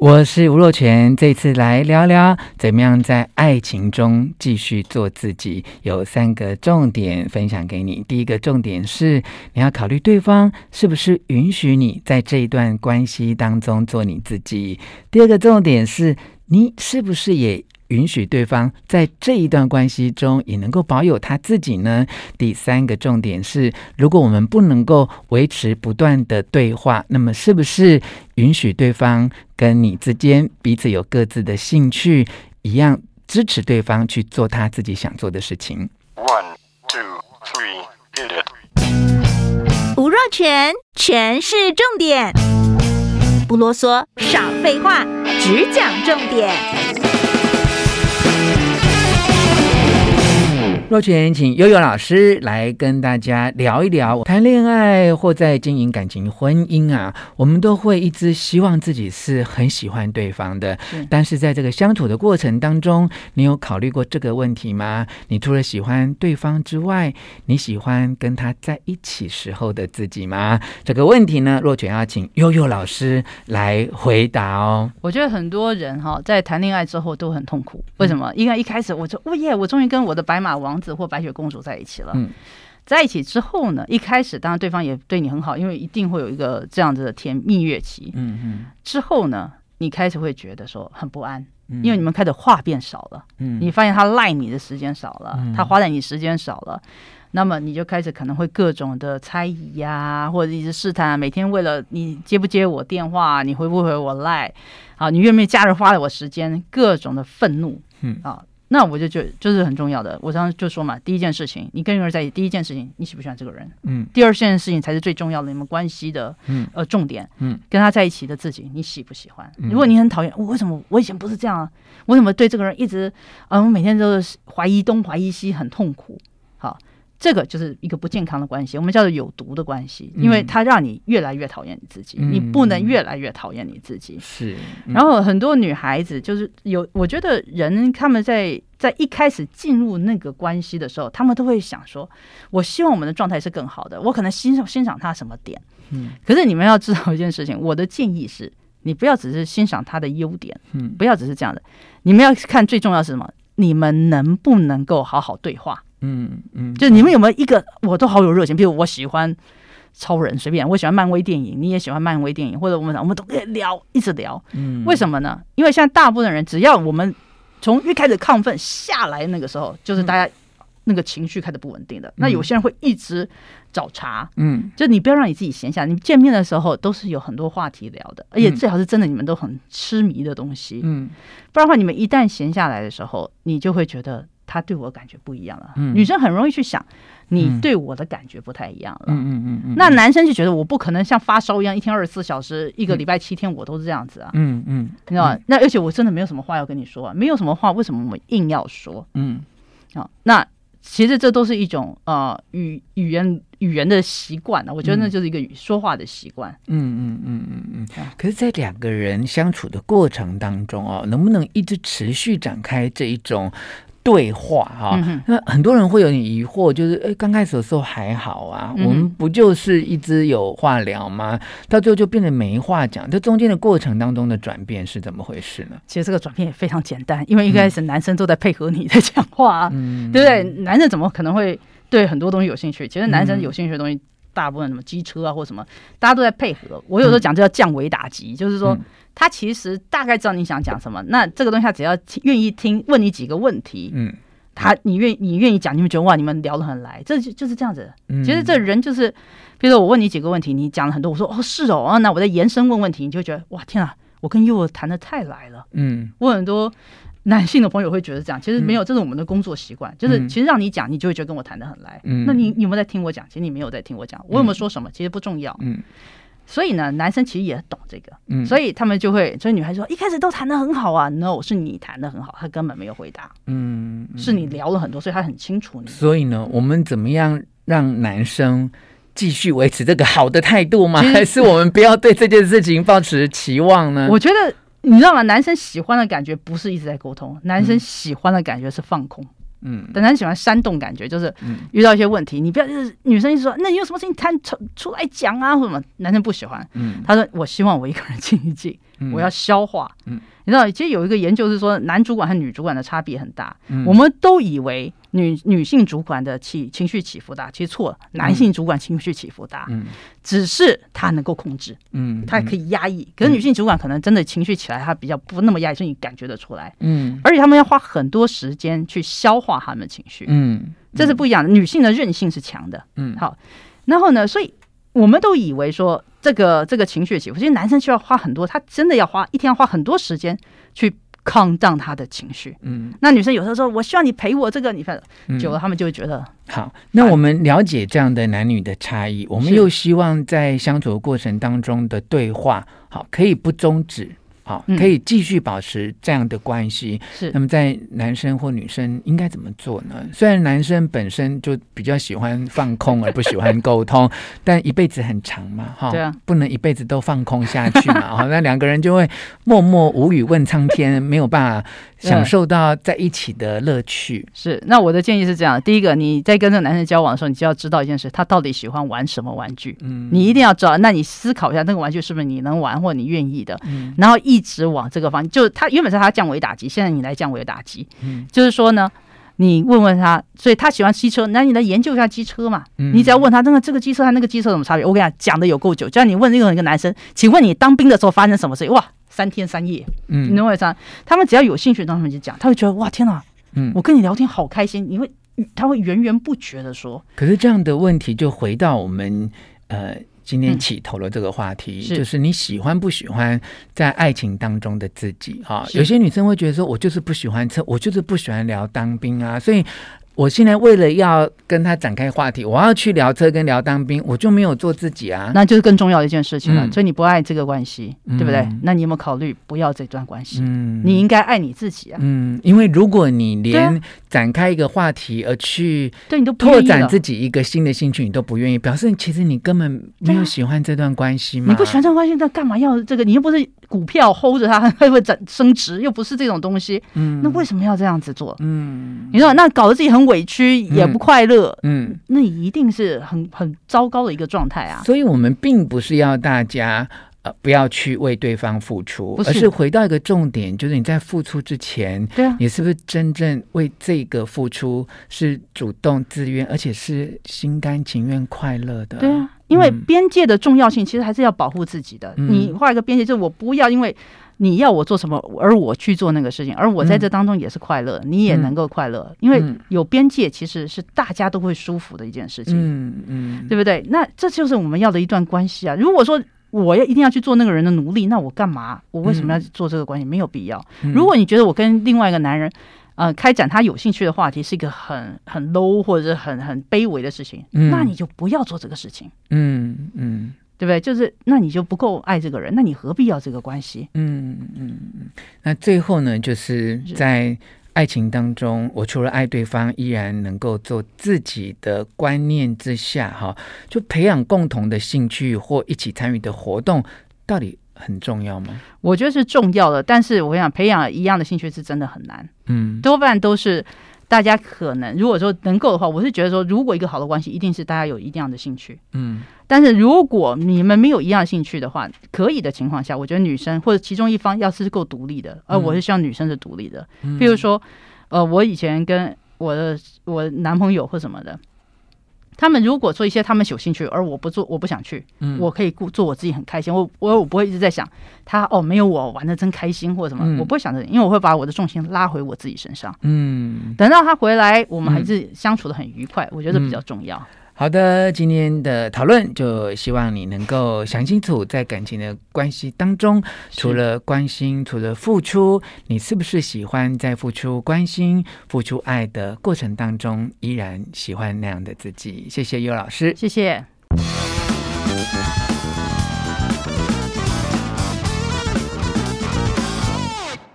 我是吴若权，这次来聊聊怎么样在爱情中继续做自己。有三个重点分享给你。第一个重点是，你要考虑对方是不是允许你在这一段关系当中做你自己。第二个重点是，你是不是也允许对方在这一段关系中也能够保有他自己呢？第三个重点是，如果我们不能够维持不断的对话，那么是不是允许对方跟你之间彼此有各自的兴趣，一样支持对方去做他自己想做的事情？One, two, three, hit it. 吴若全，全是重点，不啰嗦，少废话，只讲重点。若泉，请悠悠老师来跟大家聊一聊谈恋爱或在经营感情婚姻啊，我们都会一直希望自己是很喜欢对方的，是但是在这个相处的过程当中，你有考虑过这个问题吗？你除了喜欢对方之外，你喜欢跟他在一起时候的自己吗？这个问题呢，若泉要请悠悠老师来回答哦。我觉得很多人哈，在谈恋爱之后都很痛苦，为什么？因为一开始我就哦耶，我终于跟我的白马王子或白雪公主在一起了，嗯，在一起之后呢，一开始当然对方也对你很好，因为一定会有一个这样子的甜蜜月期，嗯嗯，之后呢，你开始会觉得说很不安，因为你们开始话变少了，嗯，你发现他赖你的时间少了，他花在你时间少了，那么你就开始可能会各种的猜疑呀，或者一直试探，每天为了你接不接我电话，你回不回我赖，啊，你愿不愿意假日花了我时间，各种的愤怒，嗯。啊。那我就觉得就是很重要的。我刚刚就说嘛，第一件事情，你跟一个人在一起，第一件事情，你喜不喜欢这个人？嗯。第二件事情才是最重要的，你们关系的嗯呃重点。嗯。跟他在一起的自己，你喜不喜欢？如果你很讨厌，我为什么我以前不是这样啊？我怎么对这个人一直嗯、呃、我每天都是怀疑东怀疑西，很痛苦？好。这个就是一个不健康的关系，我们叫做有毒的关系，因为它让你越来越讨厌你自己，嗯、你不能越来越讨厌你自己。是，嗯、然后很多女孩子就是有，我觉得人他们在在一开始进入那个关系的时候，他们都会想说，我希望我们的状态是更好的，我可能欣赏欣赏他什么点。嗯，可是你们要知道一件事情，我的建议是，你不要只是欣赏他的优点，嗯，不要只是这样的，你们要看最重要是什么？你们能不能够好好对话？嗯嗯，就你们有没有一个我都好有热情？比如我喜欢超人，随便我喜欢漫威电影，你也喜欢漫威电影，或者我们我们都可以聊，一直聊。嗯，为什么呢？因为现在大部分人，只要我们从一开始亢奋下来那个时候，就是大家那个情绪开始不稳定的。那有些人会一直找茬，嗯，就你不要让你自己闲下来。你见面的时候都是有很多话题聊的，而且最好是真的你们都很痴迷的东西，嗯，不然的话，你们一旦闲下来的时候，你就会觉得。他对我的感觉不一样了。嗯、女生很容易去想，你对我的感觉不太一样了。嗯嗯嗯嗯、那男生就觉得我不可能像发烧一样，一天二十四小时，一个礼拜七天我都是这样子啊。嗯嗯，你知道吗？那而且我真的没有什么话要跟你说啊，没有什么话，为什么我们硬要说？嗯，好，那其实这都是一种呃语语言语言的习惯啊。我觉得那就是一个语说话的习惯。嗯嗯嗯嗯嗯。可是，在两个人相处的过程当中哦，能不能一直持续展开这一种？对话哈，那、嗯、很多人会有点疑惑，就是诶，刚开始的时候还好啊，嗯、我们不就是一直有话聊吗？到最后就变得没话讲，这中间的过程当中的转变是怎么回事呢？其实这个转变也非常简单，因为一开始男生都在配合你在讲话，嗯、对不对？男生怎么可能会对很多东西有兴趣？其实男生有兴趣的东西。大部分什么机车啊或什么，大家都在配合。我有时候讲这叫降维打击，嗯、就是说他其实大概知道你想讲什么。嗯、那这个东西他只要愿意听，问你几个问题，嗯，他你愿你愿意讲，你们觉得哇，你们聊得很来，这就就是这样子。嗯、其实这人就是，比如说我问你几个问题，你讲了很多，我说哦是哦，那我再延伸问问题，你就觉得哇天啊，我跟幼儿谈的太来了，嗯，问很多。男性的朋友会觉得这样，其实没有，这是我们的工作习惯。嗯、就是其实让你讲，你就会觉得跟我谈得很来。嗯，那你你有没有在听我讲？其实你没有在听我讲，我有没有说什么？其实不重要。嗯，所以呢，男生其实也懂这个。嗯，所以他们就会，所以女孩说一开始都谈的很好啊，no，是你谈的很好，他根本没有回答。嗯，是你聊了很多，所以他很清楚你。所以呢，我们怎么样让男生继续维持这个好的态度吗？还是我们不要对这件事情抱持期望呢？我觉得。你知道吗？男生喜欢的感觉不是一直在沟通，男生喜欢的感觉是放空。嗯，但男生喜欢煽动感觉，就是遇到一些问题，你不要就是女生一直说，那你有什么事情谈出出来讲啊，或什么？男生不喜欢。嗯，他说我希望我一个人静一静。我要消化。嗯，你知道，其实有一个研究是说，男主管和女主管的差别很大。嗯，我们都以为女女性主管的起情绪起伏大，其实错了，男性主管情绪起伏大。嗯，只是他能够控制。嗯，他可以压抑。可是女性主管可能真的情绪起来，他比较不那么压抑，所以你感觉得出来。嗯，而且他们要花很多时间去消化他们的情绪。嗯，这是不一样的。女性的韧性是强的。嗯，好。然后呢，所以我们都以为说这个这个情绪起伏，其实男生需要花很多，他真的要花一天要花很多时间去 calm down 他的情绪。嗯，那女生有时候说，我希望你陪我这个，你看久了，他们就会觉得、嗯、好。那我们了解这样的男女的差异，我们又希望在相处的过程当中的对话，好，可以不终止。好，可以继续保持这样的关系。是，那么在男生或女生应该怎么做呢？虽然男生本身就比较喜欢放空而不喜欢沟通，但一辈子很长嘛，哈，对啊，不能一辈子都放空下去嘛，哈，那两个人就会默默无语问苍天，没有办法享受到在一起的乐趣。是，那我的建议是这样：第一个，你在跟这个男生交往的时候，你就要知道一件事，他到底喜欢玩什么玩具。嗯，你一定要知道。那你思考一下，那个玩具是不是你能玩或你愿意的？嗯，然后一。一直往这个方向，就他原本是他降维打击，现在你来降维打击。嗯，就是说呢，你问问他，所以他喜欢机车，那你来研究一下机车嘛。嗯，你只要问他，那个这个机车和那个机车有什么差别？我跟你讲，讲的有够久。就像你问任何一个男生，请问你当兵的时候发生什么事？哇，三天三夜。嗯，你懂我意思？他们只要有兴趣，当他们就讲，他会觉得哇，天哪，嗯，我跟你聊天好开心。你会，他会源源不绝的说。可是这样的问题就回到我们呃。今天起头了这个话题，就是你喜欢不喜欢在爱情当中的自己哈？有些女生会觉得说，我就是不喜欢吃，我就是不喜欢聊当兵啊，所以。我现在为了要跟他展开话题，我要去聊车跟聊当兵，我就没有做自己啊，那就是更重要的一件事情了。嗯、所以你不爱这个关系，嗯、对不对？那你有没有考虑不要这段关系？嗯，你应该爱你自己啊。嗯，因为如果你连展开一个话题而去对你都拓展自己一个新的兴趣，你都不愿意，表示其实你根本没有喜欢这段关系嘛。你不喜欢这段关系，那干嘛要这个？你又不是股票 hold 着它会不会升值？又不是这种东西。嗯，那为什么要这样子做？嗯，你说那搞得自己很。委屈也不快乐，嗯，嗯，那一定是很很糟糕的一个状态啊。所以，我们并不是要大家呃不要去为对方付出，是而是回到一个重点，就是你在付出之前，对啊，你是不是真正为这个付出是主动自愿，而且是心甘情愿、快乐的？对啊，因为边界的重要性，其实还是要保护自己的。嗯、你画一个边界，就是我不要因为。你要我做什么，而我去做那个事情，而我在这当中也是快乐，嗯、你也能够快乐，嗯、因为有边界其实是大家都会舒服的一件事情，嗯嗯，对不对？那这就是我们要的一段关系啊。如果说我要一定要去做那个人的奴隶，那我干嘛？我为什么要做这个关系？没有必要。嗯、如果你觉得我跟另外一个男人，呃，开展他有兴趣的话题是一个很很 low 或者是很很卑微的事情，嗯、那你就不要做这个事情。嗯嗯。嗯对不对？就是那你就不够爱这个人，那你何必要这个关系？嗯嗯嗯。那最后呢，就是在爱情当中，我除了爱对方，依然能够做自己的观念之下，哈，就培养共同的兴趣或一起参与的活动，到底很重要吗？我觉得是重要的，但是我想培养一样的兴趣是真的很难。嗯，多半都是。大家可能如果说能够的话，我是觉得说，如果一个好的关系，一定是大家有一样的兴趣。嗯，但是如果你们没有一样的兴趣的话，可以的情况下，我觉得女生或者其中一方要是够独立的，而我是希望女生是独立的。嗯，比如说，呃，我以前跟我的我男朋友或什么的。他们如果做一些他们有兴趣，而我不做，我不想去，嗯，我可以顾做我自己很开心。我我我不会一直在想他哦，没有我玩的真开心或者什么，嗯、我不会想着，因为我会把我的重心拉回我自己身上。嗯，等到他回来，我们还是相处的很愉快，嗯、我觉得比较重要。好的，今天的讨论就希望你能够想清楚，在感情的关系当中，除了关心，除了付出，你是不是喜欢在付出关心、付出爱的过程当中，依然喜欢那样的自己？谢谢尤老师，谢谢。